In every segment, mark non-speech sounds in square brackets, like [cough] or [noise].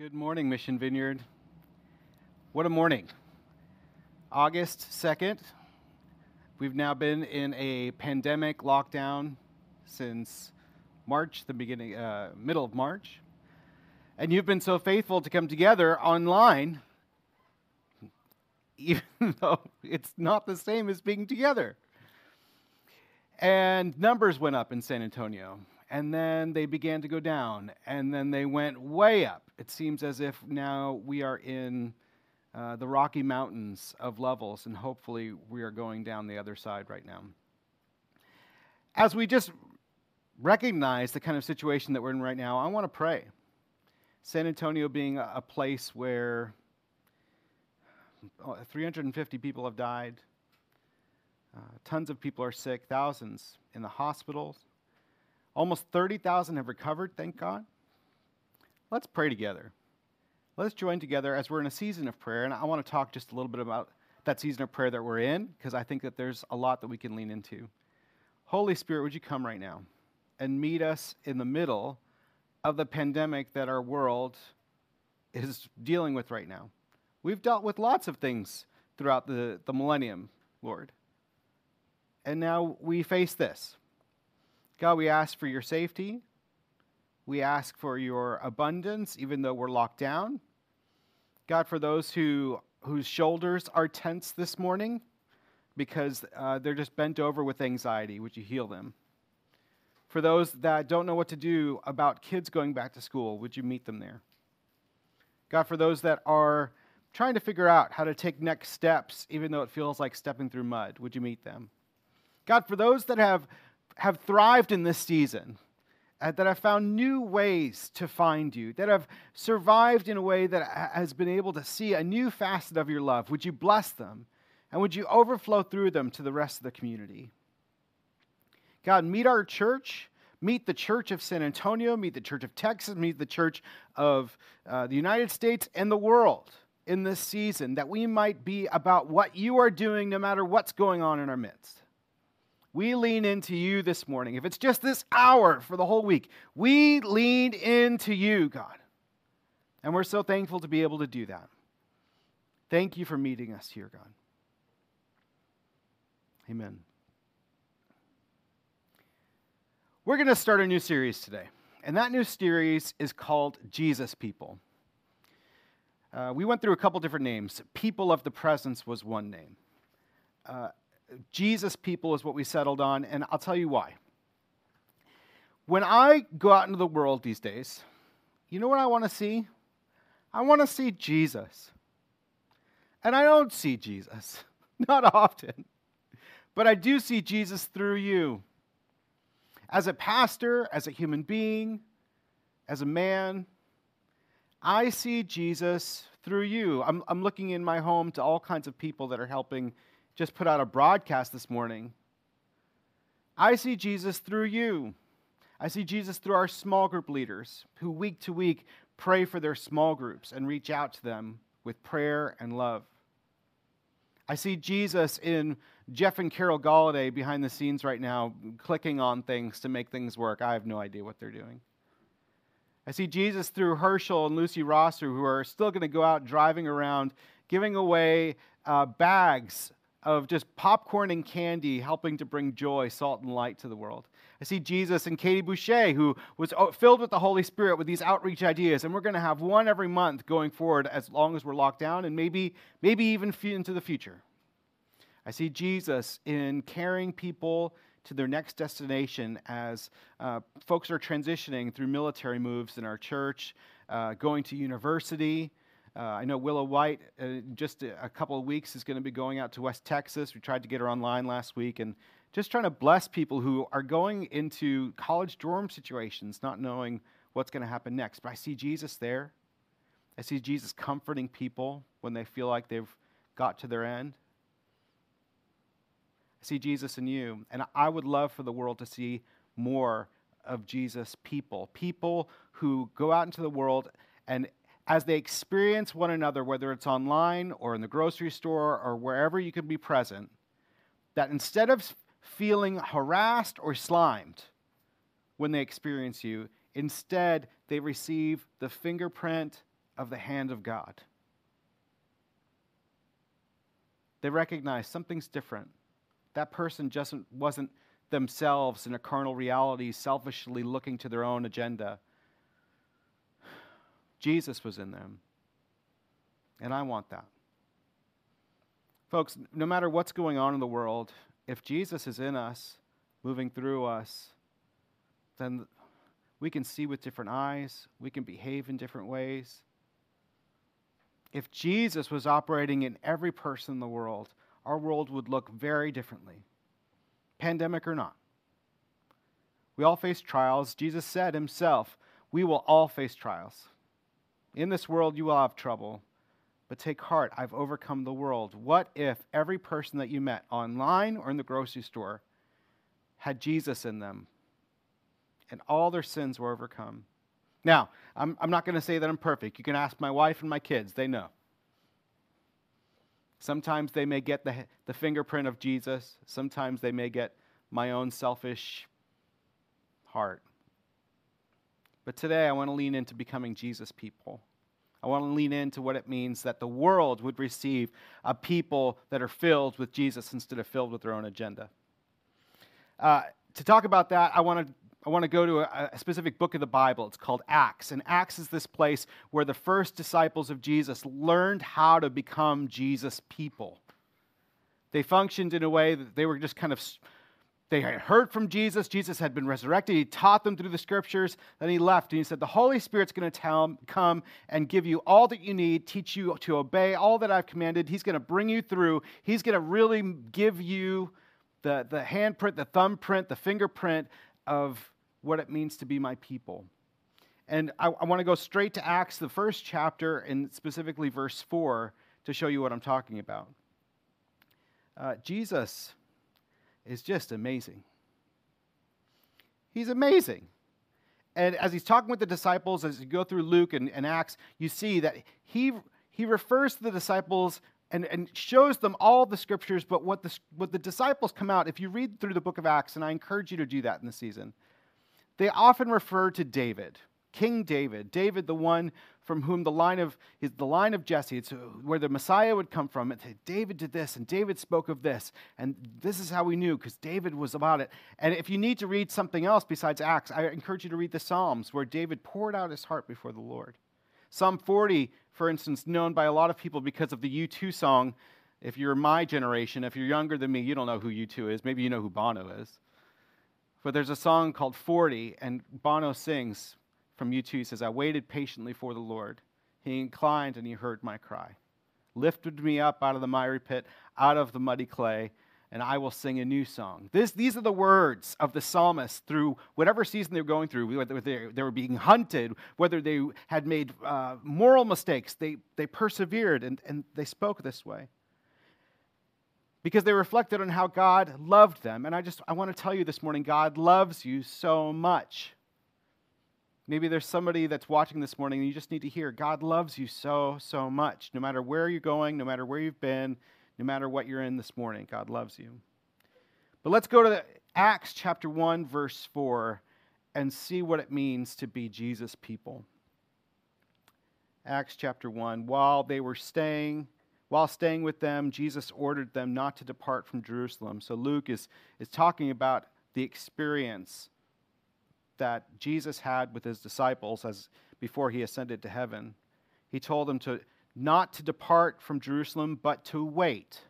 Good morning, Mission Vineyard. What a morning. August 2nd. We've now been in a pandemic lockdown since March, the beginning, uh, middle of March. And you've been so faithful to come together online, [laughs] even though it's not the same as being together. And numbers went up in San Antonio, and then they began to go down, and then they went way up. It seems as if now we are in uh, the Rocky Mountains of levels, and hopefully we are going down the other side right now. As we just recognize the kind of situation that we're in right now, I want to pray. San Antonio being a, place where uh, 350 people have died, uh, tons of people are sick, thousands in the hospitals. Almost 30,000 have recovered, thank God. Let's pray together. Let's join together as we're in a season of prayer. And I want to talk just a little bit about that season of prayer that we're in, because I think that there's a lot that we can lean into. Holy Spirit, would you come right now and meet us in the middle of the pandemic that our world is dealing with right now? We've dealt with lots of things throughout the, the millennium, Lord. And now we face this. God, we ask for your safety. We ask for your abundance, even though we're locked down. God, for those who, whose shoulders are tense this morning because uh, they're just bent over with anxiety, would you heal them? For those that don't know what to do about kids going back to school, would you meet them there? God, for those that are trying to figure out how to take next steps, even though it feels like stepping through mud, would you meet them? God, for those that have, have thrived in this season, uh, that have found new ways to find you, that have survived in a way that has been able to see a new facet of your love, would you bless them? And would you overflow through them to the rest of the community? God, meet our church. Meet the church of San Antonio, meet the church of Texas, meet the church of uh, the United States and the world in this season, that we might be about what you are doing no matter what's going on in our midst. We lean into you this morning. If it's just this hour for the whole week, we lean into you, God. And we're so thankful to be able to do that. Thank you for meeting us here, God. Amen. We're going to start a new series today, and that new series is called Jesus People. Uh, we went through a couple different names. People of the Presence was one name. Uh, Jesus people is what we settled on, and I'll tell you why. When I go out into the world these days, you know what I want to see? I want to see Jesus. And I don't see Jesus, [laughs] not often, but I do see Jesus through you. As a pastor, as a human being, as a man, I see Jesus through you. I'm, I'm looking in my home to all kinds of people that are helping just put out a broadcast this morning. I see Jesus through you. I see Jesus through our small group leaders who week to week pray for their small groups and reach out to them with prayer and love. I see Jesus in Jeff and Carol Galladay behind the scenes right now, clicking on things to make things work. I have no idea what they're doing. I see Jesus through Herschel and Lucy Rosser, who are still going to go out driving around, giving away uh, bags of just popcorn and candy helping to bring joy, salt, and light to the world. I see Jesus and Katie Boucher, who was uh, filled with the Holy Spirit with these outreach ideas, and we're going to have one every month going forward as long as we're locked down, and maybe, maybe even into the future. I see Jesus in carrying people to their next destination as uh, folks are transitioning through military moves in our church, uh, going to university, uh, I know Willow White, uh, just a, couple of weeks, is going to be going out to West Texas. We tried to get her online last week and just trying to bless people who are going into college dorm situations, not knowing what's going to happen next. But I see Jesus there. I see Jesus comforting people when they feel like they've got to their end. I see Jesus in you. And I would love for the world to see more of Jesus people, people who go out into the world and as they experience one another, whether it's online or in the grocery store or wherever you can be present, that instead of feeling harassed or slimed when they experience you, instead they receive the fingerprint of the hand of God. They recognize something's different. That person just wasn't themselves in a carnal reality, selfishly looking to their own agenda. Jesus was in them. And I want that. Folks, no matter what's going on in the world, if Jesus is in us, moving through us, then we can see with different eyes, we can behave in different ways. If Jesus was operating in every person in the world, our world would look very differently, pandemic or not. We all face trials. Jesus said himself, We will all face trials. In this world, you will have trouble, but take heart, I've overcome the world. What if every person that you met online or in the grocery store had Jesus in them and all their sins were overcome? Now, I'm, I'm not going to say that I'm perfect. You can ask my wife and my kids, they know. Sometimes they may get the, the fingerprint of Jesus, sometimes they may get my own selfish heart. But today I want to lean into becoming Jesus people. I want to lean into what it means that the world would receive a people that are filled with Jesus instead of filled with their own agenda. Uh, to talk about that, I want to I want to go to a, a, specific book of the Bible. It's called Acts. And Acts is this place where the first disciples of Jesus learned how to become Jesus people. They functioned in a way that they were just kind of, they had heard from Jesus. Jesus had been resurrected. He taught them through the scriptures. Then he left and he said, The Holy Spirit's going to come and give you all that you need, teach you to obey all that I've commanded. He's going to bring you through. He's going to really give you the, the handprint, the thumbprint, the fingerprint of what it means to be my people. And I, I want to go straight to Acts, the first chapter, and specifically verse 4, to show you what I'm talking about. Uh, Jesus is just amazing. He's amazing. And as he's talking with the disciples, as you go through Luke and, and Acts, you see that he, he refers to the disciples and, and shows them all the scriptures, but what the, what the disciples come out, if you read through the book of Acts, and I encourage you to do that in the season, they often refer to David, King David, David, the one from whom the line of is the line of Jesse, it's uh, where the Messiah would come from. And David did this, and David spoke of this, and this is how we knew because David was about it. And if you need to read something else besides Acts, I encourage you to read the Psalms, where David poured out his heart before the Lord. Psalm 40 for instance, known by a lot of people because of the U2 song. If you're my generation, if you're younger than me, you don't know who U2 is. Maybe you know who Bono is. But there's a song called 40, and Bono sings from you too. He says, I waited patiently for the Lord. He inclined and he heard my cry, lifted me up out of the miry pit, out of the muddy clay and I will sing a new song. This, these are the words of the psalmist through whatever season they were going through, whether they, they were being hunted, whether they had made uh, moral mistakes. They, they persevered and, and they spoke this way because they reflected on how God loved them. And I just I want to tell you this morning God loves you so much. Maybe there's somebody that's watching this morning and you just need to hear God loves you so, so much. No matter where you're going, no matter where you've been, no matter what you're in this morning. God loves you. But let's go to Acts chapter 1, verse 4, and see what it means to be Jesus' people. Acts chapter 1. While they were staying, while staying with them, Jesus ordered them not to depart from Jerusalem. So Luke is, is talking about the experience that Jesus had with his disciples as before he ascended to heaven. He told them to not to depart from Jerusalem, but to wait.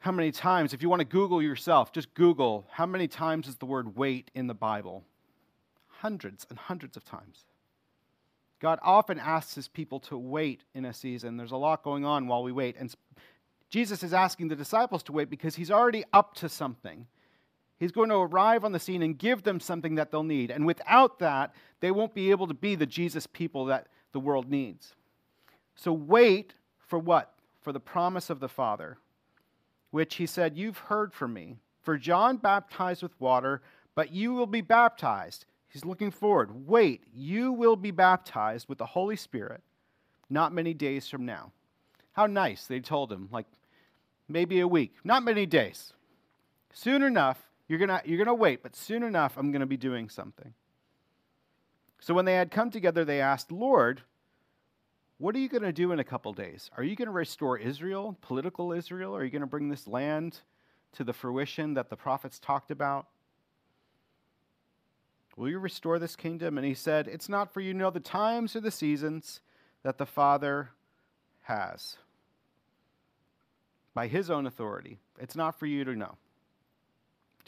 How many times, if you want to Google yourself, just Google how many times is the word wait in the Bible? Hundreds and hundreds of times. God often asks his people to wait in a season. There's a lot going on while we wait. And Jesus is asking the disciples to wait because he's already up to something. He's going to arrive on the scene and give them something that they'll need. And without that, they won't be able to be the Jesus people that the world needs. So wait for what? For the promise of the Father, which he said, You've heard from me. For John baptized with water, but you will be baptized. He's looking forward. Wait, you will be baptized with the Holy Spirit not many days from now. How nice, they told him, like maybe a week, not many days. Soon enough, you're going you're going to wait, but soon enough, I'm going to be doing something. So when they had come together, they asked, Lord, what are you going to do in a couple days? Are you going to restore Israel, political Israel? Are you going to bring this land to the fruition that the prophets talked about? Will you restore this kingdom? And he said, It's not for you to know the times or the seasons that the Father has by his own authority. It's not for you to know.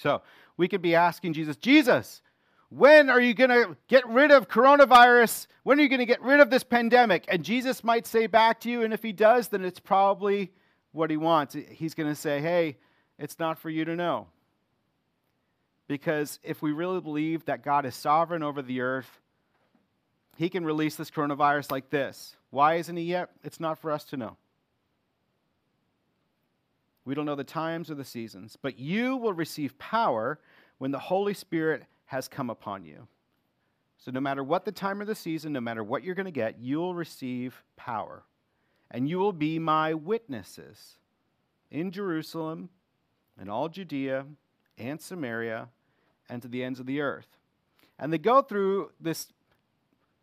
So we could be asking Jesus, Jesus, when are you going to get rid of coronavirus? When are you going to get rid of this pandemic? And Jesus might say back to you, and if he does, then it's probably what he wants. He's going to say, Hey, it's not for you to know. Because if we really believe that God is sovereign over the earth, he can release this coronavirus like this. Why isn't he yet? It's not for us to know. We don't know the times or the seasons, but you will receive power when the Holy Spirit has come upon you. So, no matter what the time or the season, no matter what you're going to get, you'll receive power. And you will be my witnesses in Jerusalem and all Judea and Samaria and to the ends of the earth. And they go through this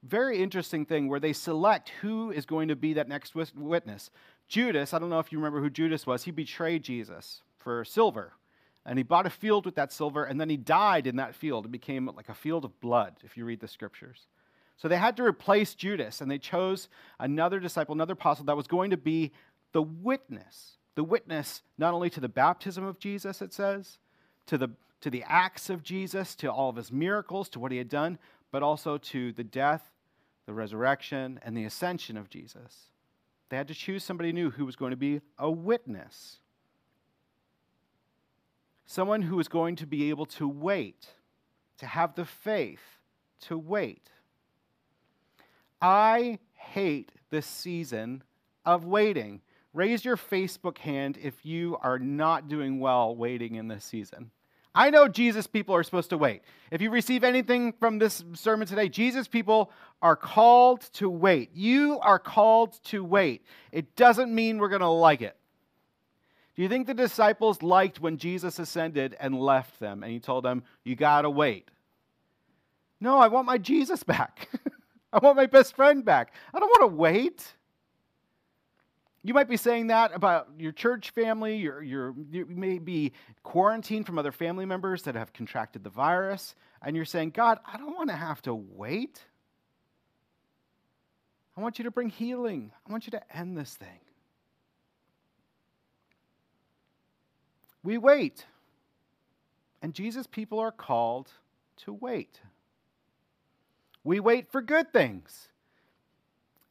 very interesting thing where they select who is going to be that next witness. Judas, I don't know if you remember who Judas was, he betrayed Jesus for silver. And he bought a field with that silver, and then he died in that field. It became like a field of blood, if you read the scriptures. So they had to replace Judas, and they chose another disciple, another apostle that was going to be the witness. The witness not only to the baptism of Jesus, it says, to the to the acts of Jesus, to all of his miracles, to what he had done, but also to the death, the resurrection, and the ascension of Jesus. They had to choose somebody new who was going to be a witness. Someone who was going to be able to wait, to have the faith to wait. I hate this season of waiting. Raise your Facebook hand if you are not doing well waiting in this season. I know Jesus people are supposed to wait. If you receive anything from this sermon today, Jesus people are called to wait. You are called to wait. It doesn't mean we're going to like it. Do you think the disciples liked when Jesus ascended and left them and he told them, You got to wait? No, I want my Jesus back. [laughs] I want my best friend back. I don't want to wait. You might be saying that about your church family. You're, you may be quarantined from other family members that have contracted the virus. And you're saying, God, I don't want to have to wait. I want you to bring healing. I want you to end this thing. We wait. And Jesus' people are called to wait. We wait for good things.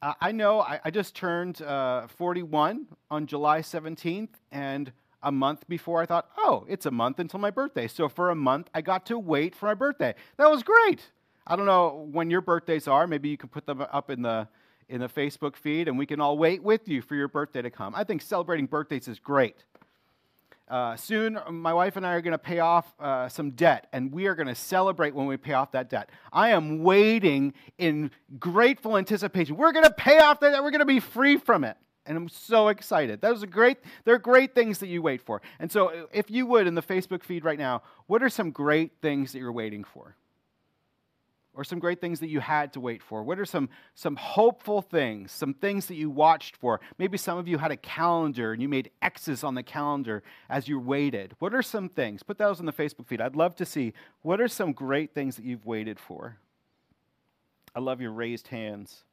Uh, I know I, I just turned uh, 41 on July 17th, and a month before I thought, oh, it's a month until my birthday. So for a month, I got to wait for my birthday. That was great. I don't know when your birthdays are. Maybe you can put them up in the in the Facebook feed, and we can all wait with you for your birthday to come. I think celebrating birthdays is great. Uh, soon, my wife and I are going to pay off uh, some debt, and we are going to celebrate when we pay off that debt. I am waiting in grateful anticipation. We're going to pay off that debt. We're going to be free from it. And I'm so excited. Those are great. They're great things that you wait for. And so, if you would, in the Facebook feed right now, what are some great things that you're waiting for? Or some great things that you had to wait for? What are some, some hopeful things, some things that you watched for? Maybe some of you had a calendar and you made X's on the calendar as you waited. What are some things? Put those on the Facebook feed. I'd love to see what are some great things that you've waited for. I love your raised hands.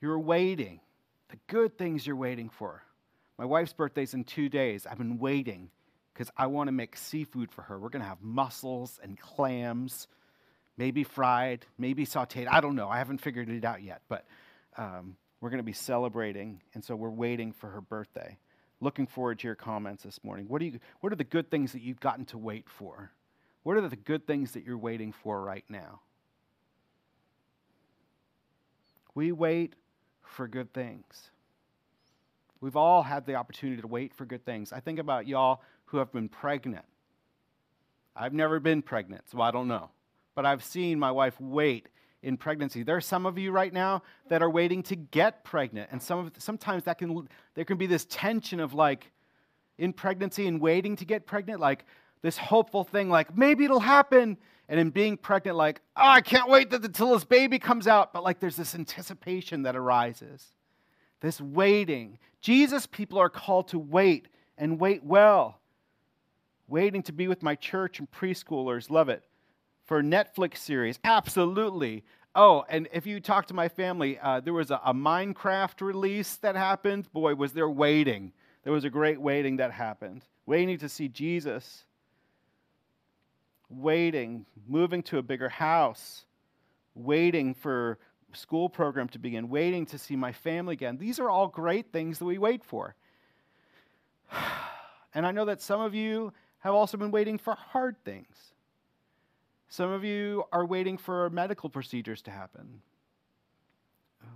You're waiting, the good things you're waiting for. My wife's birthday's in two days. I've been waiting because I want to make seafood for her. We're going to have mussels and clams, maybe fried, maybe sauteed. I don't know. I haven't figured it out yet, but um, we're going to be celebrating, and so we're waiting for her birthday. Looking forward to your comments this morning. What, do you, what are the good things that you've gotten to wait for? What are the good things that you're waiting for right now? We wait for good things. We've all had the opportunity to wait for good things. I think about y'all who have been pregnant. I've never been pregnant, so I don't know. But I've seen my wife wait in pregnancy. There are some of you right now that are waiting to get pregnant, and some of, sometimes that can there can be this tension of like in pregnancy and waiting to get pregnant, like this hopeful thing like maybe it'll happen and in being pregnant like oh i can't wait until this baby comes out but like there's this anticipation that arises this waiting jesus people are called to wait and wait well waiting to be with my church and preschoolers. Love it. For netflix series. Absolutely. Oh and if you talk to my family uh, there was a, a minecraft release that happened. Boy was there waiting. There was a great waiting that happened. Waiting to see jesus. Waiting, moving to a bigger house, waiting for school program to begin, waiting to see my family again. These are all great things that we wait for. [sighs] And I know that some of you have also been waiting for hard things. Some of you are waiting for medical procedures to happen. Uh,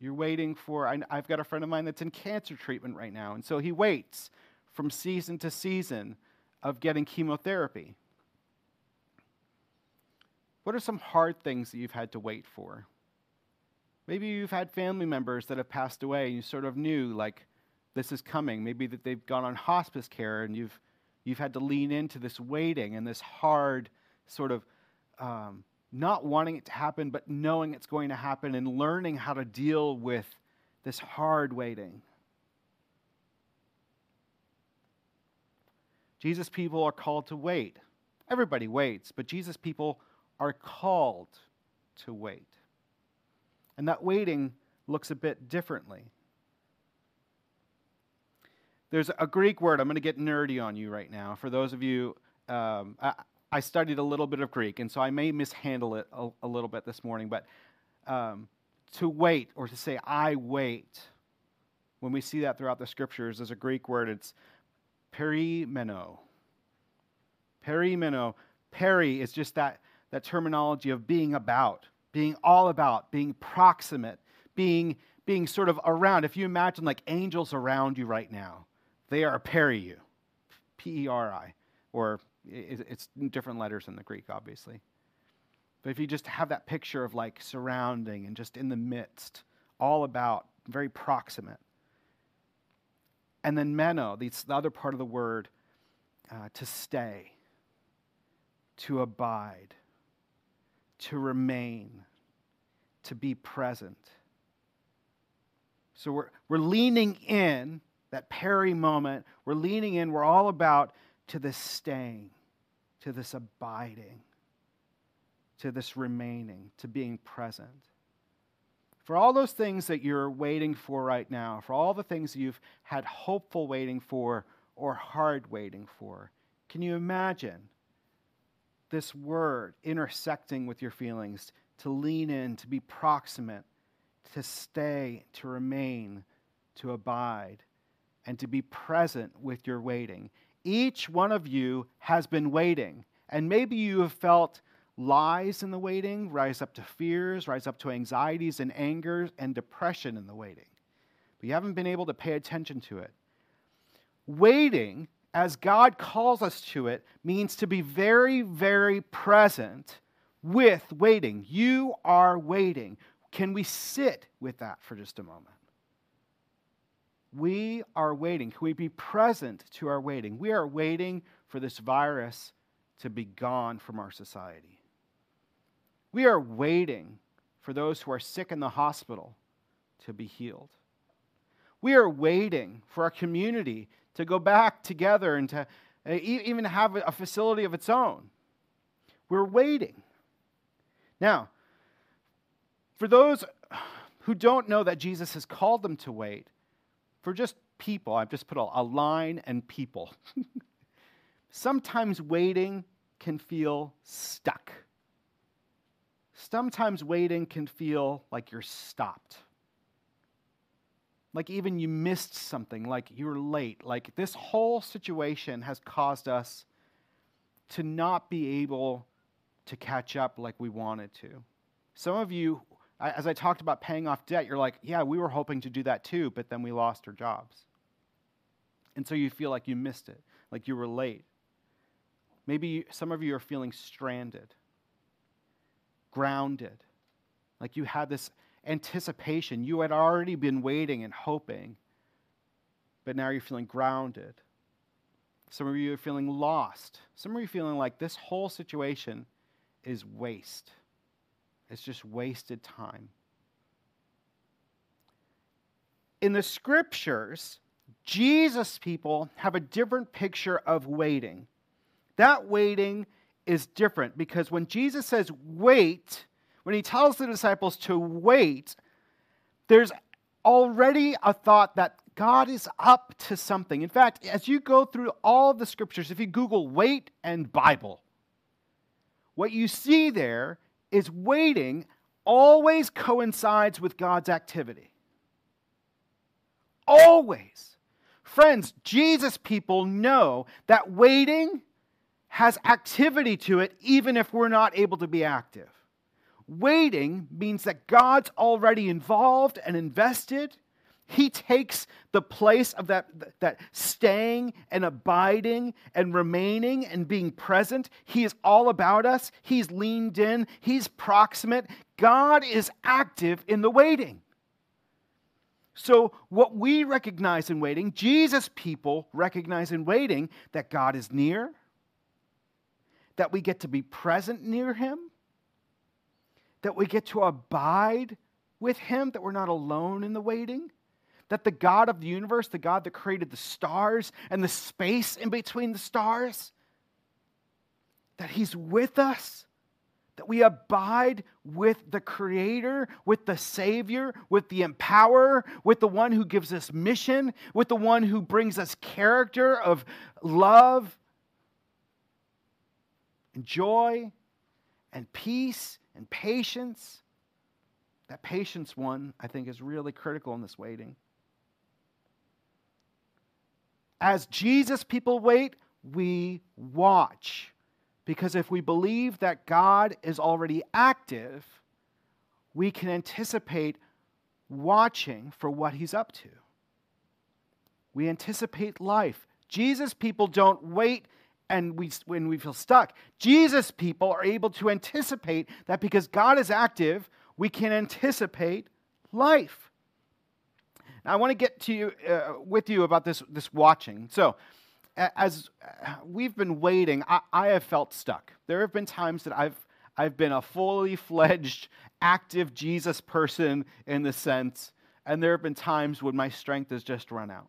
you're waiting for, I've got a friend of mine that's in cancer treatment right now, and so he waits from season to season of getting chemotherapy. What are some hard things that you've had to wait for? Maybe you've had family members that have passed away and you sort of knew, like, this is coming. Maybe that they've gone on hospice care and you've, you've had to lean into this waiting and this hard sort of um, not wanting it to happen, but knowing it's going to happen and learning how to deal with this hard waiting. Jesus people are called to wait. Everybody waits, but Jesus people are called to wait. And that waiting looks a bit differently. There's a Greek word, I'm going to get nerdy on you right now. For those of you, um, I, I, studied a little bit of Greek, and so I may mishandle it a, a little bit this morning, but um, to wait or to say, I wait, when we see that throughout the scriptures, there's a Greek word, it's perimeno. Perimeno. Peri is just that that terminology of being about, being all about, being proximate, being, being sort of around. If you imagine like angels around you right now, they are peri you, P E R I, or it's different letters in the Greek, obviously. But if you just have that picture of like surrounding and just in the midst, all about, very proximate. And then meno, the other part of the word, uh, to stay, to abide, to remain, to be present. So we're, we're leaning in, that perimeno, we're leaning in, we're all about to this staying, to this abiding, to this remaining, to being present. For all those things that you're waiting for right now, for all the things you've had hopeful waiting for or hard waiting for, can you imagine this word intersecting with your feelings, to lean in, to be proximate, to stay, to remain, to abide, and to be present with your waiting. Each one of you has been waiting, and maybe you have felt lies in the waiting, rise up to fears, rise up to anxieties and anger and depression in the waiting. But you haven't been able to pay attention to it. Waiting as God calls us to it, means to be very, very present with waiting. You are waiting. Can we sit with that for just a moment? We are waiting. Can we be present to our waiting? We are waiting for this virus to be gone from our society. We are waiting for those who are sick in the hospital to be healed. We are waiting for our community to go back together and to uh, even have a facility of its own. We're waiting. Now, for those who don't know that Jesus has called them to wait, for just people, I've just put a, a line and people. [laughs] Sometimes waiting can feel stuck. Sometimes waiting can feel like you're stopped like even you missed something, like you're late. Like this whole situation has caused us to not be able to catch up like we wanted to. Some of you, as I talked about paying off debt, you're like, yeah, we were hoping to do that too, but then we lost our jobs. And so you feel like you missed it, like you were late. Maybe some of you are feeling stranded, grounded, like you had this anticipation. You had already been waiting and hoping, but now you're feeling grounded. Some of you are feeling lost. Some of you are feeling like this whole situation is waste. It's just wasted time. In the scriptures, Jesus people have a different picture of waiting. That waiting is different because when Jesus says wait, when he tells the disciples to wait, there's already a thought that God is up to something. In fact, as you go through all the scriptures, if you Google wait and Bible, what you see there is waiting always coincides with God's activity. Always. Friends, Jesus people know that waiting has activity to it, even if we're not able to be active. Waiting means that God's already involved and invested. He takes the place of that, that staying and abiding and remaining and being present. He is all about us. He's leaned in. He's proximate. God is active in the waiting. So, what we recognize in waiting, Jesus people recognize in waiting that God is near, that we get to be present near Him, that we get to abide with Him, that we're not alone in the waiting, that the God of the universe, the God that created the stars and the space in between the stars, that He's with us, that we abide with the Creator, with the Savior, with the Empower, with the one who gives us mission, with the one who brings us character of love and joy and peace and patience. That patience one, I think, is really critical in this waiting. As Jesus people wait, we watch. Because if we believe that God is already active, we can anticipate watching for what he's up to. We anticipate life. Jesus people don't wait and we, when we feel stuck. Jesus people are able to anticipate that because God is active, we can anticipate life. Now, I want to get to you uh, with you about this, this watching. So, as we've been waiting, I, I have felt stuck. There have been times that I've I've been a fully fledged, active Jesus person in the sense, and there have been times when my strength has just run out.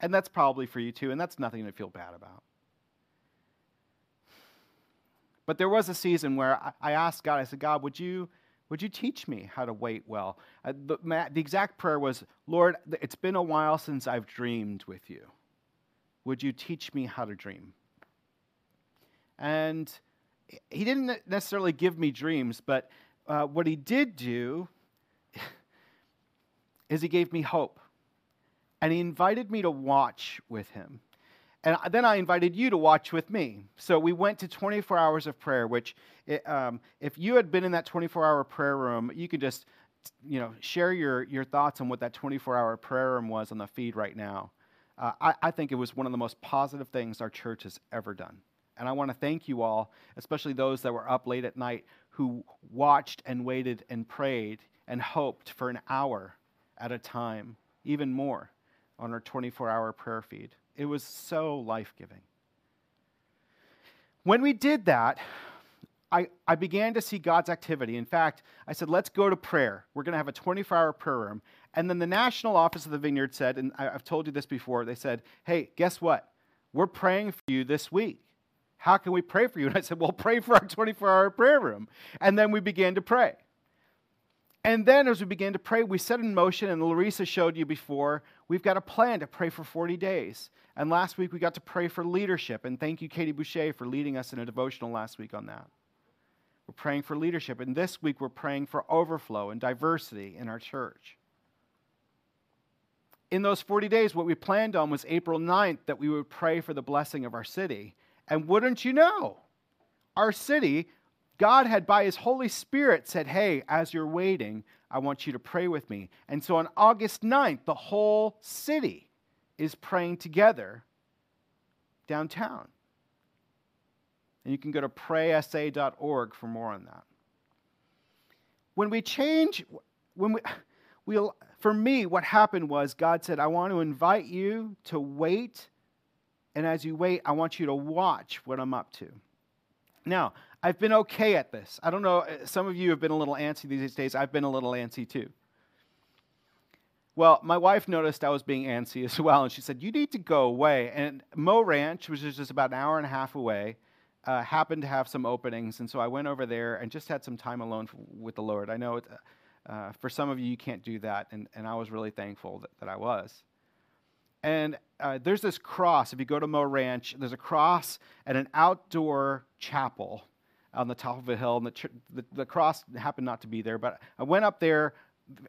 And that's probably for you too, and that's nothing to feel bad about. But there was a season where I asked God, I said, God, would you, would you teach me how to wait well? Uh, the, the exact prayer was, Lord, it's been a while since I've dreamed with you. Would you teach me how to dream? And he didn't necessarily give me dreams, but uh, what he did do [laughs] is he gave me hope. And he invited me to watch with him. And then I invited you to watch with me. So we went to 24 hours of prayer, which, it, um, if you had been in that 24 hour prayer room, you could just you know, share your, your thoughts on what that 24 hour prayer room was on the feed right now. Uh, I, I think it was one of the most positive things our church has ever done. And I want to thank you all, especially those that were up late at night who watched and waited and prayed and hoped for an hour at a time, even more, on our 24 hour prayer feed. It was so life giving. When we did that, I, I began to see God's activity. In fact, I said, let's go to prayer. We're going to have a 24 hour prayer room. And then the national office of the vineyard said, and I've told you this before, they said, hey, guess what? We're praying for you this week. How can we pray for you? [laughs] And I said, well, pray for our 24 hour prayer room. And then we began to pray. And then as we began to pray, we set in motion, and Larissa showed you before, we've got a plan to pray for 40 days. And last week we got to pray for leadership. And thank you, Katie Boucher, for leading us in a devotional last week on that. We're praying for leadership. And this week we're praying for overflow and diversity in our church. In those 40 days, what we planned on was April 9th that we would pray for the blessing of our city. And wouldn't you know, our city God had, by His Holy Spirit, said, Hey, as you're waiting, I want you to pray with me. And so on August 9th, the whole city is praying together downtown. And you can go to praysa.org for more on that. When we change, when we, we'll, for me, what happened was God said, I want to invite you to wait And as you wait, I want you to watch what I'm up to. Now, I've been okay at this. I don't know, uh, some of you have been a little antsy these days. I've been a little antsy too. Well, my wife noticed I was being antsy [laughs] as well, and she said, You need to go away. And Mo Ranch, which is just about an hour and a half away, uh, happened to have some openings. And so I went over there and just had some time alone f- with the Lord. I know it, uh, for some of you, you can't do that, and, and I was really thankful that, that I was. And uh, there's this cross. If you go to Mo Ranch, there's a cross at an outdoor chapel on the top of a hill. And the, ch- the, the cross happened not to be there, but I went up there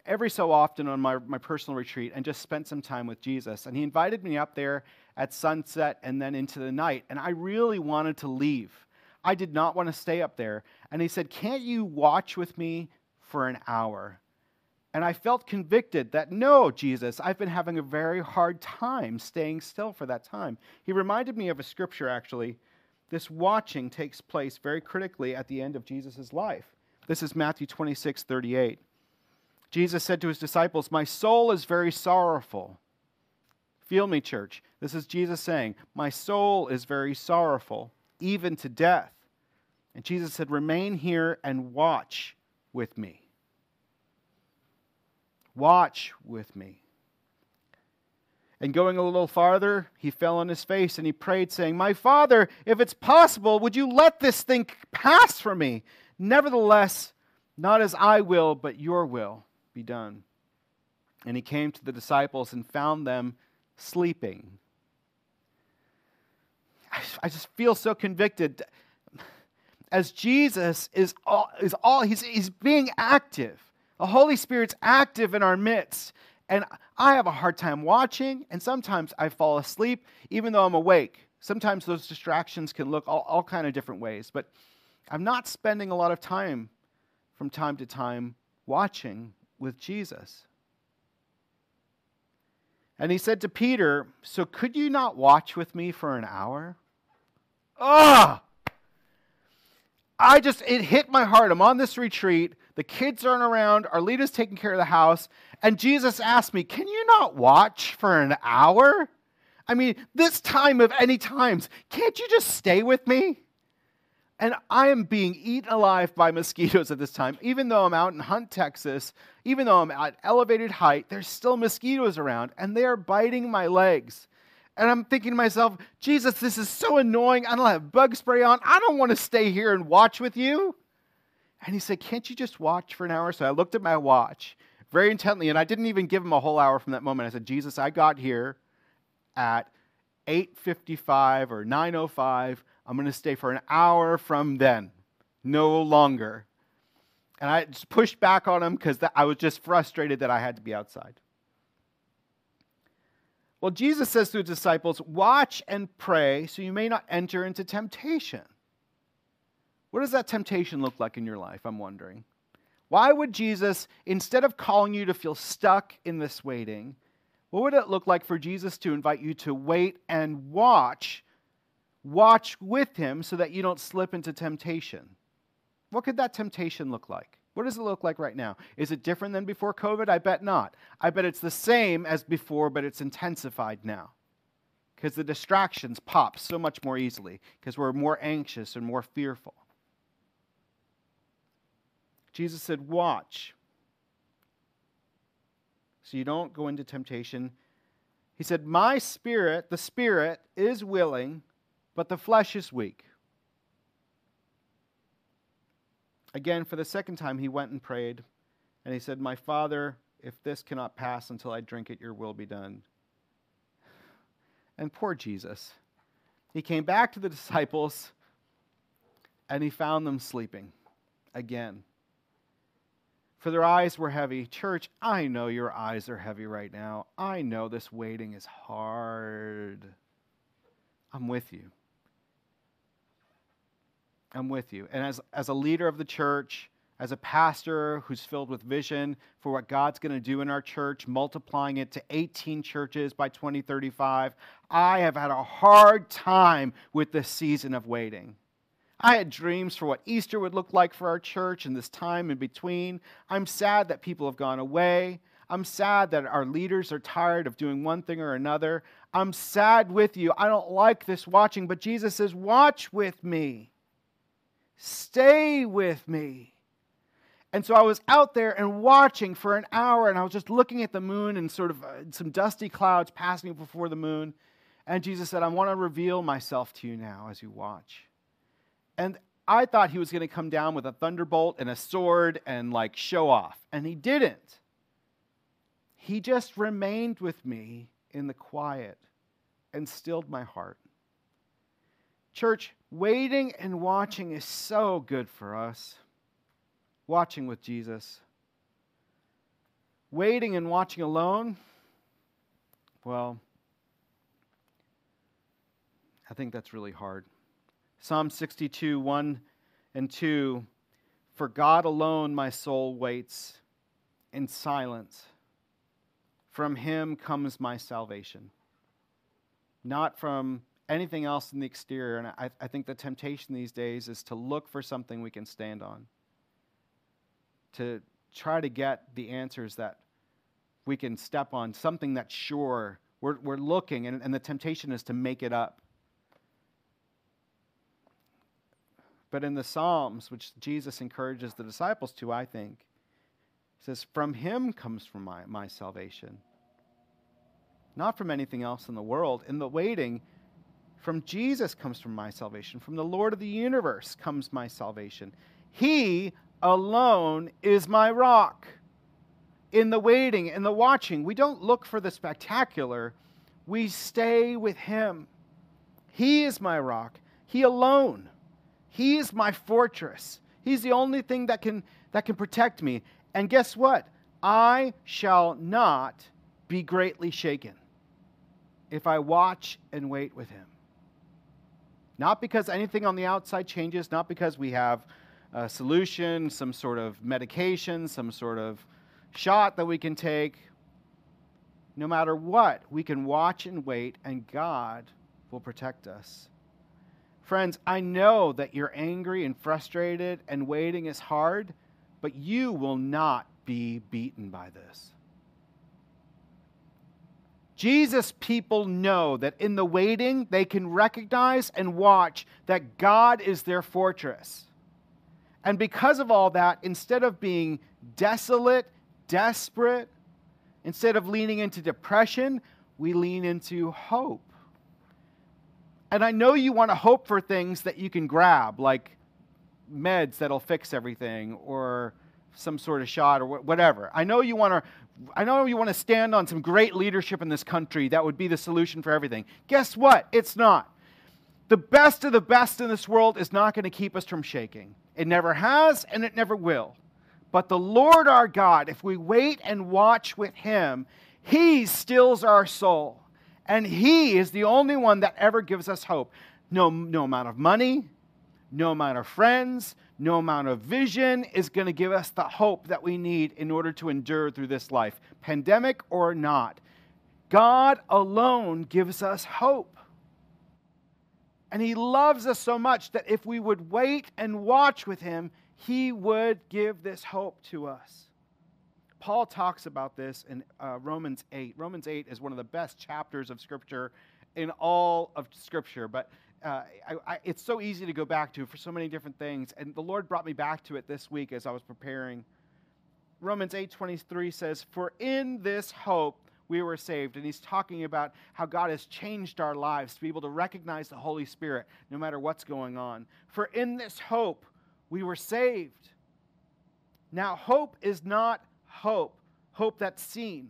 every so often on my, my personal retreat and just spent some time with Jesus. And he invited me up there at sunset and then into the night. And I really wanted to leave. I did not want to stay up there. And he said, Can't you watch with me for an hour? And I felt convicted that no, Jesus, I've been having a very hard time staying still for that time. He reminded me of a scripture, actually. This watching takes place very critically at the end of Jesus' life. This is Matthew 26, 38. Jesus said to his disciples, My soul is very sorrowful. Feel me, church. This is Jesus saying, My soul is very sorrowful, even to death. And Jesus said, Remain here and watch with me. Watch with me. And going a little farther, he fell on his face and he prayed, saying, My father, if it's possible, would you let this thing pass from me? Nevertheless, not as I will, but your will be done. And he came to the disciples and found them sleeping. I just feel so convicted. As Jesus is all, is all he's, he's being active. The Holy Spirit's active in our midst. And I have a hard time watching, and sometimes I fall asleep even though I'm awake. Sometimes those distractions can look all, all kind of different ways, but I'm not spending a lot of time from time to time watching with Jesus. And he said to Peter, So could you not watch with me for an hour? Ah! I just, it hit my heart. I'm on this retreat. The kids aren't around. Our leader's taking care of the house. And Jesus asked me, Can you not watch for an hour? I mean, this time of any times, can't you just stay with me? And I am being eaten alive by mosquitoes at this time. Even though I'm out in Hunt, Texas, even though I'm at elevated height, there's still mosquitoes around and they are biting my legs. And I'm thinking to myself, Jesus, this is so annoying. I don't have bug spray on. I don't want to stay here and watch with you. And he said, Can't you just watch for an hour? So I looked at my watch very intently, and I didn't even give him a whole hour from that moment. I said, Jesus, I got here at 8:55 or 9:05. I'm going to stay for an hour from then, no longer. And I just pushed back on him because I was just frustrated that I had to be outside. Well, Jesus says to his disciples, Watch and pray so you may not enter into temptation. What does that temptation look like in your life? I'm wondering. Why would Jesus, instead of calling you to feel stuck in this waiting, what would it look like for Jesus to invite you to wait and watch? Watch with him so that you don't slip into temptation. What could that temptation look like? What does it look like right now? Is it different than before COVID? I bet not. I bet it's the same as before, but it's intensified now. Because the distractions pop so much more easily, because we're more anxious and more fearful. Jesus said, Watch. So you don't go into temptation. He said, My spirit, the spirit, is willing, but the flesh is weak. Again, for the second time, he went and prayed, and he said, My Father, if this cannot pass until I drink it, your will be done. And poor Jesus. He came back to the disciples, and he found them sleeping again. For their eyes were heavy. Church, I know your eyes are heavy right now. I know this waiting is hard. I'm with you. I'm with you. And as, as a leader of the church, as a pastor who's filled with vision for what God's going to do in our church, multiplying it to 18 churches by 2035, I have had a hard time with this season of waiting. I had dreams for what Easter would look like for our church and this time in between. I'm sad that people have gone away. I'm sad that our leaders are tired of doing one thing or another. I'm sad with you. I don't like this watching, but Jesus says, Watch with me, stay with me. And so I was out there and watching for an hour, and I was just looking at the moon and sort of uh, some dusty clouds passing before the moon. And Jesus said, I want to reveal myself to you now as you watch. And I thought he was going to come down with a thunderbolt and a sword and like show off. And he didn't. He just remained with me in the quiet and stilled my heart. Church, waiting and watching is so good for us watching with Jesus. Waiting and watching alone, well, I think that's really hard. Psalm 62, 1 and 2 For God alone my soul waits in silence. From him comes my salvation, not from anything else in the exterior. And I, I think the temptation these days is to look for something we can stand on to try to get the answers that we can step on, something that's sure. We're, we're looking, and, and the temptation is to make it up. But in the Psalms, which Jesus encourages the disciples to, I think, says, From him comes from my, my salvation. Not from anything else in the world. In the waiting, from Jesus comes from my salvation. From the Lord of the universe comes my salvation. He alone is my rock. In the waiting, in the watching, we don't look for the spectacular, we stay with Him. He is my rock. He alone. He is my fortress. He's the only thing that can, that can protect me. And guess what? I shall not be greatly shaken if I watch and wait with Him. Not because anything on the outside changes, not because we have a solution, some sort of medication, some sort of shot that we can take. No matter what, we can watch and wait, and God will protect us. Friends, I know that you're angry and frustrated, and waiting is hard, but you will not be beaten by this. Jesus people know that in the waiting, they can recognize and watch that God is their fortress. And because of all that, instead of being desolate, desperate, instead of leaning into depression, we lean into hope. And I know you want to hope for things that you can grab, like meds that'll fix everything or some sort of shot or whatever. I know you want to I know you want to stand on some great leadership in this country that would be the solution for everything. Guess what? It's not. The best of the best in this world is not going to keep us from shaking. It never has and it never will. But the Lord our God, if we wait and watch with Him, He stills our soul. And He is the only one that ever gives us hope. No, no amount of money, no amount of friends, no amount of vision is going to give us the hope that we need in order to endure through this life, pandemic or not. God alone gives us hope. And he loves us so much that if we would wait and watch with him, he would give this hope to us. Paul talks about this in uh, Romans 8. Romans 8 is one of the best chapters of Scripture in all of Scripture, but uh, I, I, it's so easy to go back to for so many different things. And the Lord brought me back to it this week as I was preparing. Romans 8:23 says, "For in this hope we were saved. And he's talking about how God has changed our lives to be able to recognize the Holy Spirit no matter what's going on. For in this hope, we were saved. Now, hope is not hope, hope that's seen.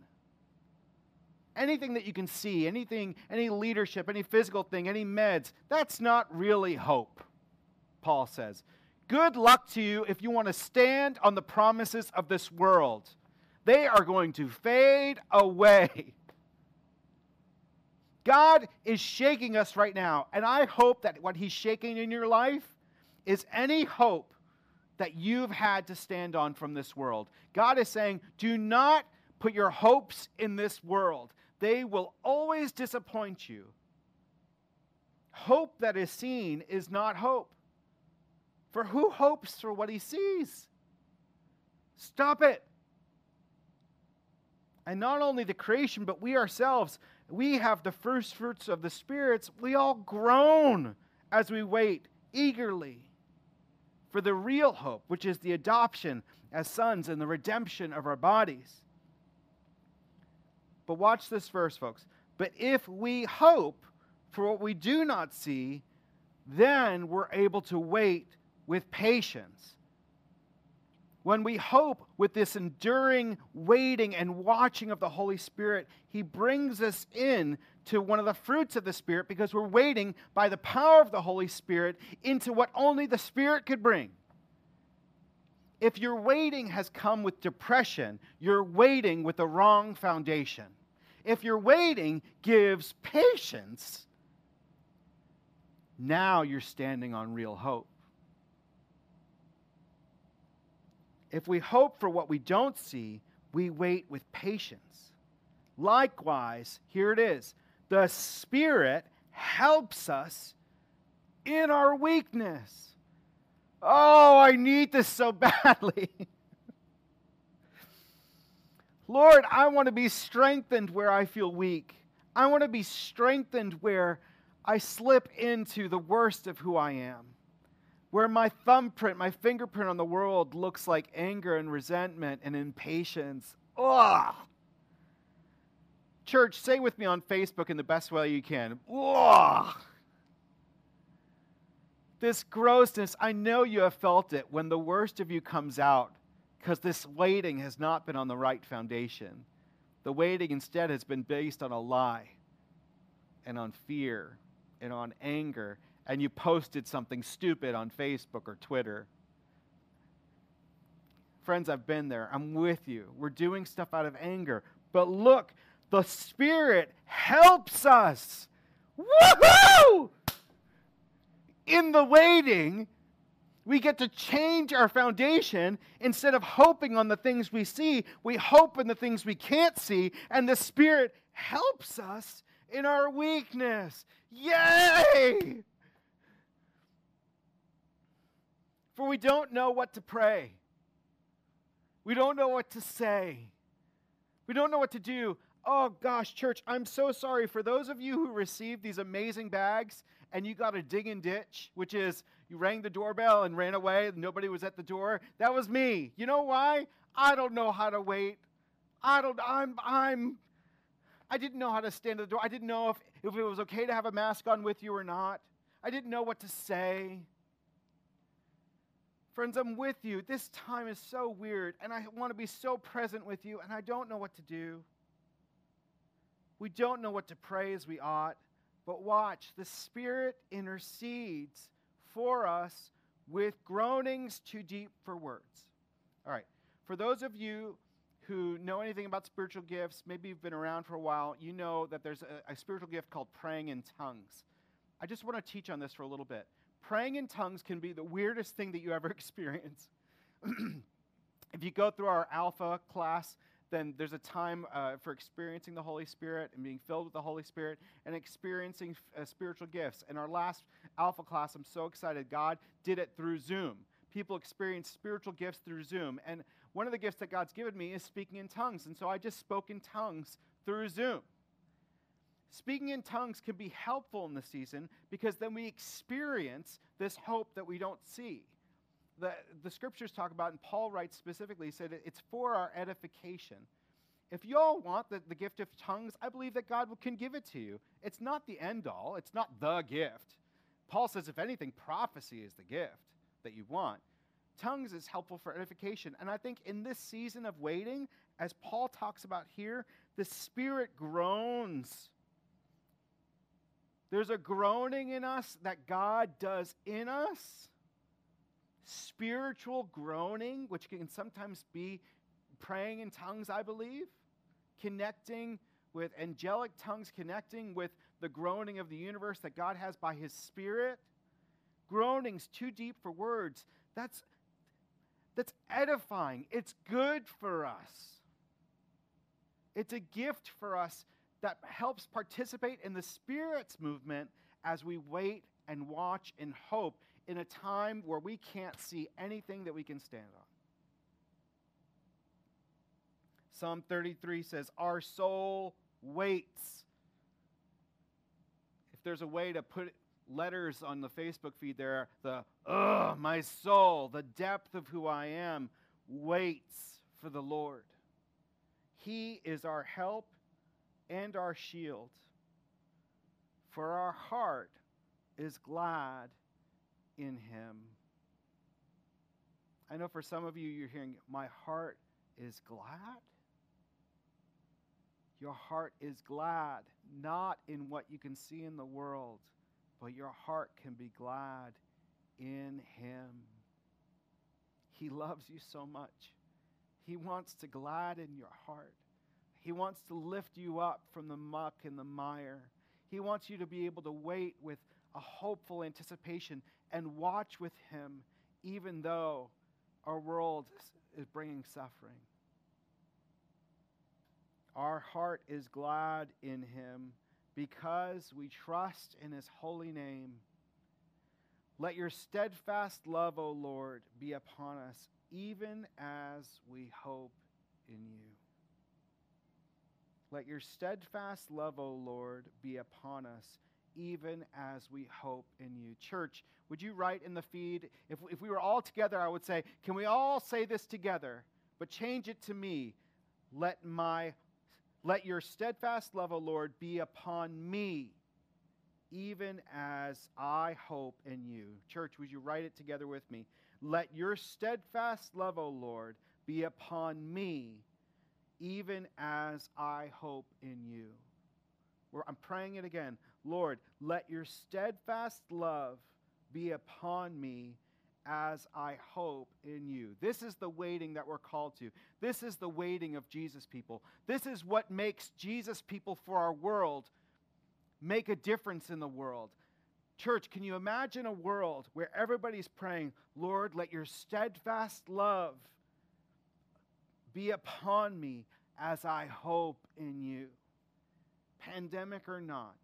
Anything that you can see, anything, any leadership, any physical thing, any meds, that's not really hope, Paul says. Good luck to you if you want to stand on the promises of this world they are going to fade away. [laughs] God is shaking us right now, and I hope that what He's shaking in your life is any hope that you've had to stand on from this world. God is saying, do not put your hopes in this world, they will always disappoint you. Hope that is seen is not hope. For who hopes for what he sees? Stop it. And not only the creation, but we ourselves, we have the first fruits of the spirits. We all groan as we wait eagerly for the real hope, which is the adoption as sons and the redemption of our bodies. But watch this verse, folks. But if we hope for what we do not see, then we're able to wait with patience. When we hope with this enduring waiting and watching of the Holy Spirit, He brings us in to one of the fruits of the Spirit because we're waiting by the power of the Holy Spirit into what only the Spirit could bring. If your waiting has come with depression, you're waiting with the wrong foundation. If your waiting gives patience, now you're standing on real hope. If we hope for what we don't see, we wait with patience. Likewise, here it is the Spirit helps us in our weakness. Oh, I need this so [laughs] badly. Lord, I want to be strengthened where I feel weak. I want to be strengthened where I slip into the worst of who I am, where my thumbprint, my fingerprint on the world looks like anger and resentment and impatience. Ugh. Church, say with me on Facebook in the best way you can. This grossness, I know you have felt it when the worst of you comes out because this waiting has not been on the right foundation. The waiting instead has been based on a lie and on fear and on anger, and you posted something stupid on Facebook or Twitter. Friends, I've been there. I'm with you. We're doing stuff out of anger. But look, the Spirit helps us. Woohoo! In the waiting, we get to change our foundation. Instead of hoping on the things we see, we hope in the things we can't see, and the Spirit helps us in our weakness. Yay! For we don't know what to pray. We don't know what to say. We don't know what to do. Oh gosh, church, I'm so sorry for those of you who received these amazing bags and you got a dig and ditch, which is you rang the doorbell and ran away and nobody was at the door. That was me. You know why? I don't know how to wait. I don't I'm I'm I didn't know how to stand at the door. I didn't know if, if it was okay to have a mask on with you or not. I didn't know what to say. Friends, I'm with you. This time is so weird, and I want to be so present with you, and I don't know what to do. We don't know what to pray as we ought, but watch, the Spirit intercedes for us with groanings too deep for words. All right, for those of you who know anything about spiritual gifts, maybe you've been around for a while, you know that there's a, a spiritual gift called praying in tongues. I just want to teach on this for a little bit. Praying in tongues can be the weirdest thing that you ever [laughs] experience. [clears throat] if you go through our Alpha class, then there's a time uh, for experiencing the Holy Spirit and being filled with the Holy Spirit and experiencing uh, spiritual gifts. In our last Alpha class, I'm so excited. God did it through Zoom. People experience spiritual gifts through Zoom. And one of the gifts that God's given me is speaking in tongues. And so I just spoke in tongues through Zoom. Speaking in tongues can be helpful in the season because then we experience this hope that we don't see the, the scriptures talk about, and Paul writes specifically, he said it's for our edification. If you all want the, the gift of tongues, I believe that God can give it to you. It's not the end all, it's not the gift. Paul says, if anything, prophecy is the gift that you want. Tongues is helpful for edification. And I think in this season of waiting, as Paul talks about here, the Spirit groans. There's a groaning in us that God does in us spiritual groaning, which can sometimes be praying in tongues, I believe, connecting with angelic tongues, connecting with the groaning of the universe that God has by His Spirit. Groanings too deep for words. That's, that's edifying. It's good for us. It's a gift for us that helps participate in the Spirit's movement as we wait and watch and hope in a time where we can't see anything that we can stand on. Psalm 33 says, Our soul waits. If there's a way to put letters on the Facebook feed there, the, ugh, my soul, the depth of who I am, waits for the Lord. He is our help and our shield. For our heart is glad in him. I know for some of you, you're hearing, My heart is glad. Your heart is glad, not in what you can see in the world, but your heart can be glad in Him. He loves you so much. He wants to gladden your heart. He wants to lift you up from the muck and the mire. He wants you to be able to wait with a hopeful anticipation and watch with Him, even though our world is bringing suffering. Our heart is glad in Him because we trust in His holy name. Let your steadfast love, O Lord, be upon us, even as we hope in you. Let your steadfast love, O Lord, be upon us, even as we hope in you. Church, would you write in the feed? If, if we were all together, I would say, Can we all say this together? But change it to me. Let my let your steadfast love, O Lord, be upon me, even as I hope in you. Church, would you write it together with me? Let your steadfast love, O Lord, be upon me, even as I hope in you. I'm praying it again. Lord, let your steadfast love be upon me as I hope in you. This is the waiting that we're called to. This is the waiting of Jesus people. This is what makes Jesus people for our world make a difference in the world. Church, can you imagine a world where everybody's praying, Lord, let your steadfast love be upon me as I hope in you? pandemic or not,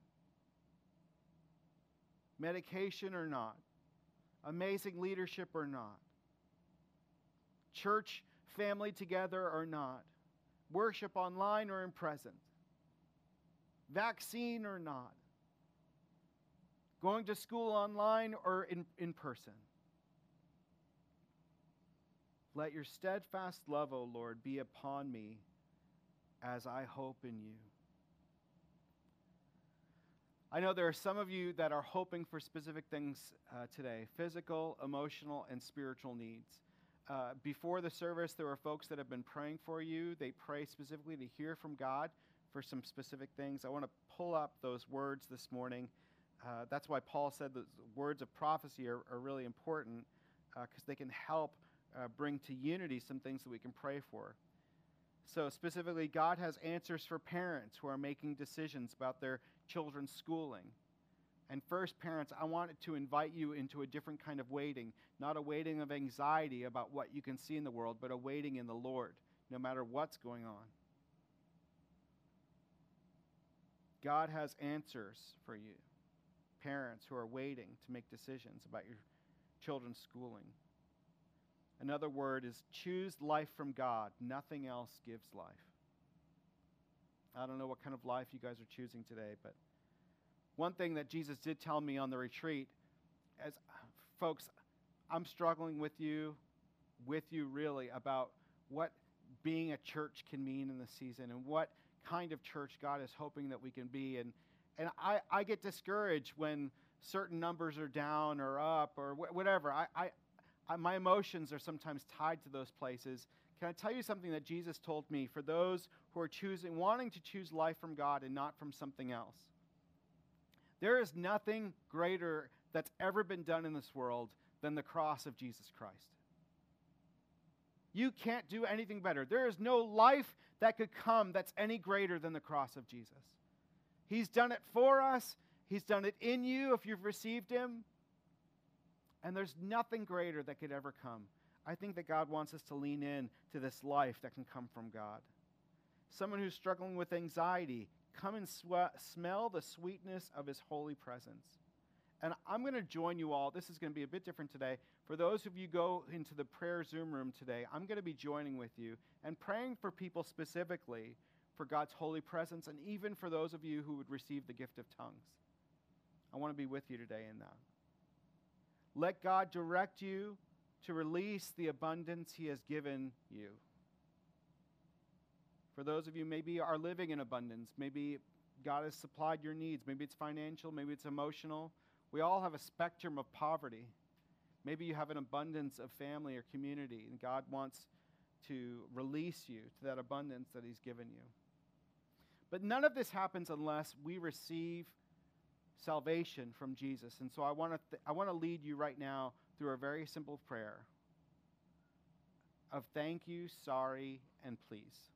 medication or not, amazing leadership or not, church family together or not, worship online or in present, vaccine or not, going to school online or in, in person. Let your steadfast love, O Lord, be upon me as I hope in you. I know there are some of you that are hoping for specific things uh, today physical, emotional, and spiritual needs. Uh, before the service, there were folks that have been praying for you. They pray specifically to hear from God for some specific things. I want to pull up those words this morning. Uh, that's why Paul said the words of prophecy are, are really important because uh, they can help uh, bring to unity some things that we can pray for. So, specifically, God has answers for parents who are making decisions about their children's schooling. And first, parents, I wanted to invite you into a different kind of waiting, not a waiting of anxiety about what you can see in the world, but a waiting in the Lord, no matter what's going on. God has answers for you, parents who are waiting to make decisions about your children's schooling. Another word is choose life from God. Nothing else gives life. I don't know what kind of life you guys are choosing today, but one thing that Jesus did tell me on the retreat as folks, I'm struggling with you, with you really, about what being a church can mean in the season and what kind of church God is hoping that we can be. And, and I, I get discouraged when certain numbers are down or up or wh- whatever. I, I, my emotions are sometimes tied to those places. Can I tell you something that Jesus told me for those who are choosing, wanting to choose life from God and not from something else? There is nothing greater that's ever been done in this world than the cross of Jesus Christ. You can't do anything better. There is no life that could come that's any greater than the cross of Jesus. He's done it for us, He's done it in you if you've received Him. And there's nothing greater that could ever come. I think that God wants us to lean in to this life that can come from God. Someone who's struggling with anxiety, come and sw- smell the sweetness of his holy presence. And I'm going to join you all. This is going to be a bit different today. For those of you go into the prayer Zoom room today, I'm going to be joining with you and praying for people specifically for God's holy presence and even for those of you who would receive the gift of tongues. I want to be with you today in that. Let God direct you to release the abundance He has given you. For those of you maybe are living in abundance, maybe God has supplied your needs, maybe it's financial, maybe it's emotional. We all have a spectrum of poverty. Maybe you have an abundance of family or community, and God wants to release you to that abundance that He's given you. But none of this happens unless we receive salvation from Jesus. And so I want to th- I want to lead you right now through a very simple prayer of thank you, sorry, and please.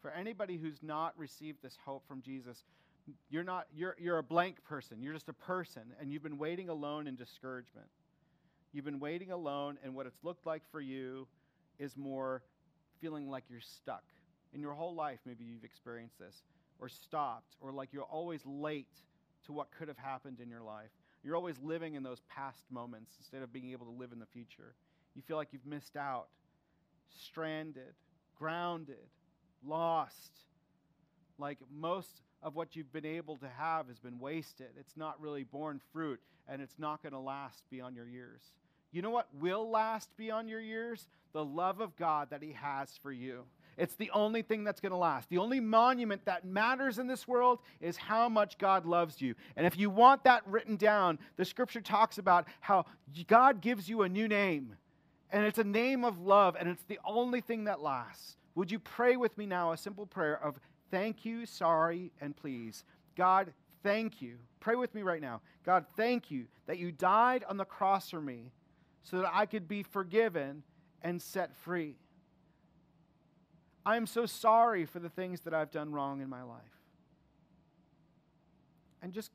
For anybody who's not received this hope from Jesus, you're not you're you're a blank person. You're just a person and you've been waiting alone in discouragement. You've been waiting alone and what it's looked like for you is more feeling like you're stuck. In your whole life maybe you've experienced this or stopped or like you're always late to what could have happened in your life. You're always living in those past moments instead of being able to live in the future. You feel like you've missed out, stranded, grounded, lost. Like most of what you've been able to have has been wasted. It's not really borne fruit, and it's not going to last beyond your years. You know what will last beyond your years? The love of God that He has for you. It's the only thing that's going to last. The only monument that matters in this world is how much God loves you. And if you want that written down, the scripture talks about how God gives you a new name. And it's a name of love, and it's the only thing that lasts. Would you pray with me now a simple prayer of thank you, sorry, and please? God, thank you. Pray with me right now. God, thank you that you died on the cross for me so that I could be forgiven and set free. I am so sorry for the things that I've done wrong in my life. And just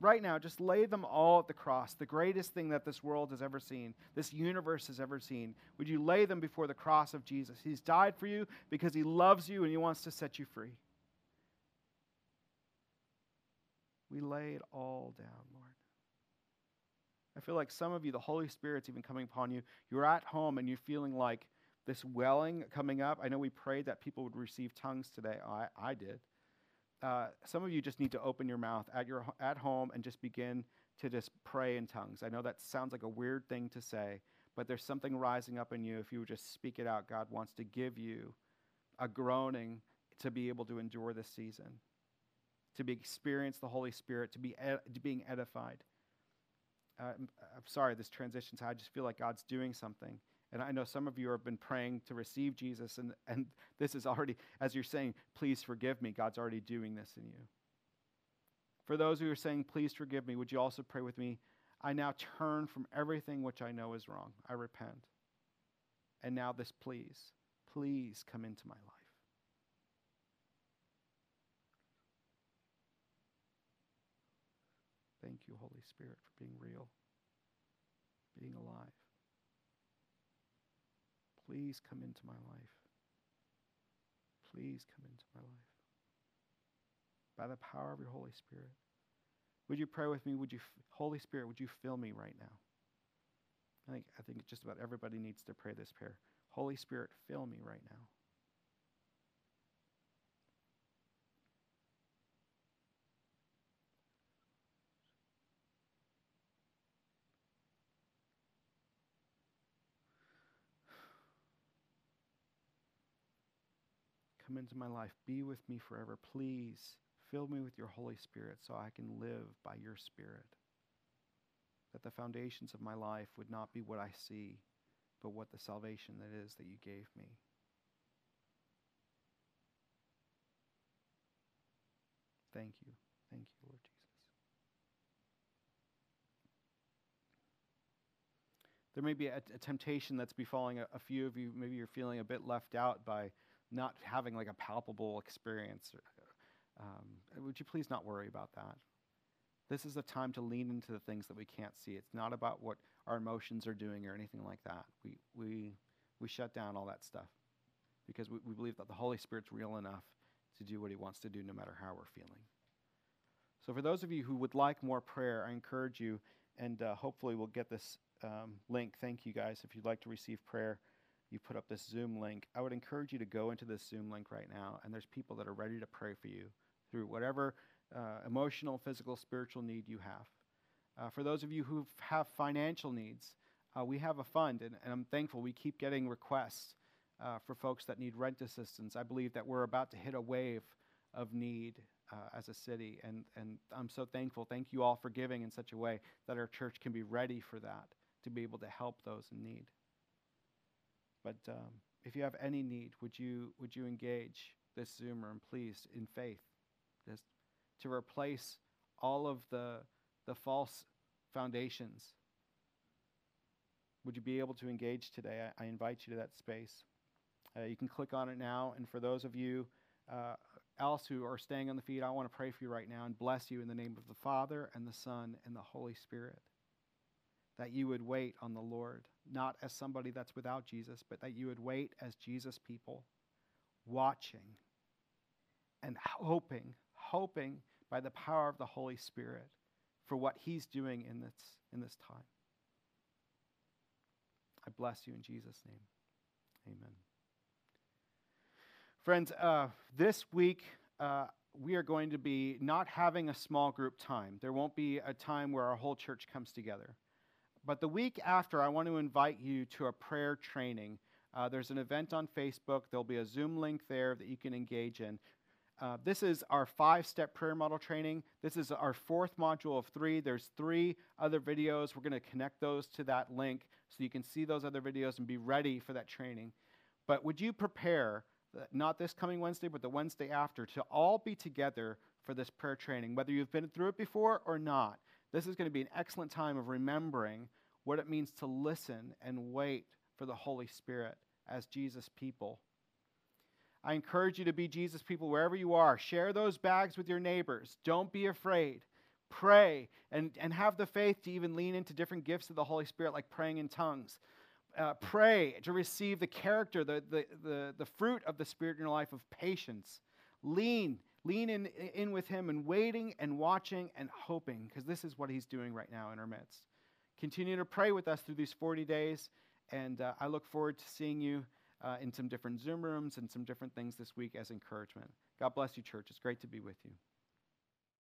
right now, just lay them all at the cross, the greatest thing that this world has ever seen, this universe has ever seen. Would you lay them before the cross of Jesus? He's died for you because he loves you and he wants to set you free. We lay it all down, Lord. I feel like some of you, the Holy Spirit's even coming upon you. You're at home and you're feeling like this welling coming up. I know we prayed that people would receive tongues today. I, I did. Uh, some of you just need to open your mouth at your at home and just begin to just pray in tongues. I know that sounds like a weird thing to say, but there's something rising up in you. If you would just speak it out, God wants to give you a groaning to be able to endure this season, to be experience the Holy Spirit, to be ed- being edified uh, I'm sorry, this transition. I just feel like God's doing something. And I know some of you have been praying to receive Jesus, and, and this is already, as you're saying, please forgive me, God's already doing this in you. For those who are saying, please forgive me, would you also pray with me? I now turn from everything which I know is wrong. I repent. And now, this please, please come into my life. Thank you, Holy Spirit, for being real, being alive. Please come into my life. Please come into my life. By the power of your Holy Spirit. Would you pray with me? Would you, Holy Spirit, would you fill me right now? I think, I think just about everybody needs to pray this prayer. Holy Spirit, fill me right now. Come into my life. Be with me forever. Please fill me with your Holy Spirit so I can live by your Spirit. That the foundations of my life would not be what I see, but what the salvation that is that you gave me. Thank you. Thank you, Lord Jesus. There may be a, a temptation that's befalling a, a few of you. Maybe you're feeling a bit left out by not having like a palpable experience. Um, would you please not worry about that? This is a time to lean into the things that we can't see. It's not about what our emotions are doing or anything like that. We, we, we shut down all that stuff because we, we believe that the Holy Spirit's real enough to do what He wants to do no matter how we're feeling. So, for those of you who would like more prayer, I encourage you, and uh, hopefully we'll get this um, link. Thank you guys. If you'd like to receive prayer, you put up this Zoom link. I would encourage you to go into this Zoom link right now, and there's people that are ready to pray for you through whatever uh, emotional, physical, spiritual need you have. Uh, for those of you who have financial needs, uh, we have a fund, and, and, I'm thankful we keep getting requests uh, for folks that need rent assistance. I believe that we're about to hit a wave of need uh, as a city, and, and I'm so thankful. Thank you all for giving in such a way that our church can be ready for that, to be able to help those in need. But um, if you have any need, would you, would you engage this Zoom room, please, in faith, just to replace all of the, the false foundations? Would you be able to engage today? I, I invite you to that space. Uh, you can click on it now. And for those of you uh, else who are staying on the feet, I want to pray for you right now and bless you in the name of the Father and the Son and the Holy Spirit. That you would wait on the Lord, not as somebody that's without Jesus, but that you would wait as Jesus people, watching and hoping, hoping by the power of the Holy Spirit for what He's doing in this, in this time. I bless you in Jesus' name. Amen. Friends, uh, this week uh, we are going to be not having a small group time. There won't be a time where our whole church comes together. But the week after, I want to invite you to a prayer training. Uh, there's an event on Facebook. There'll be a Zoom link there that you can engage in. Uh, this is our five step prayer model training. This is our fourth module of three. There's three other videos. We're going to connect those to that link so you can see those other videos and be ready for that training. But would you prepare not this coming Wednesday, but the Wednesday after, to all be together for this prayer training, whether you've been through it before or not. This is going to be an excellent time of remembering what it means to listen and wait for the Holy Spirit as Jesus people. I encourage you to be Jesus people wherever you are. Share those bags with your neighbors. Don't be afraid. Pray and, and have the faith to even lean into different gifts of the Holy Spirit, like praying in tongues uh, pray to receive the character, the, the, the, the fruit of the Spirit in your life of patience. Lean, lean in, in with Him and waiting and watching and hoping, because this is what He's doing right now in our midst. Continue to pray with us through these 40 days, and uh, I look forward to seeing you uh, in some different Zoom rooms and some different things this week as encouragement. God bless you, church. It's great to be with you.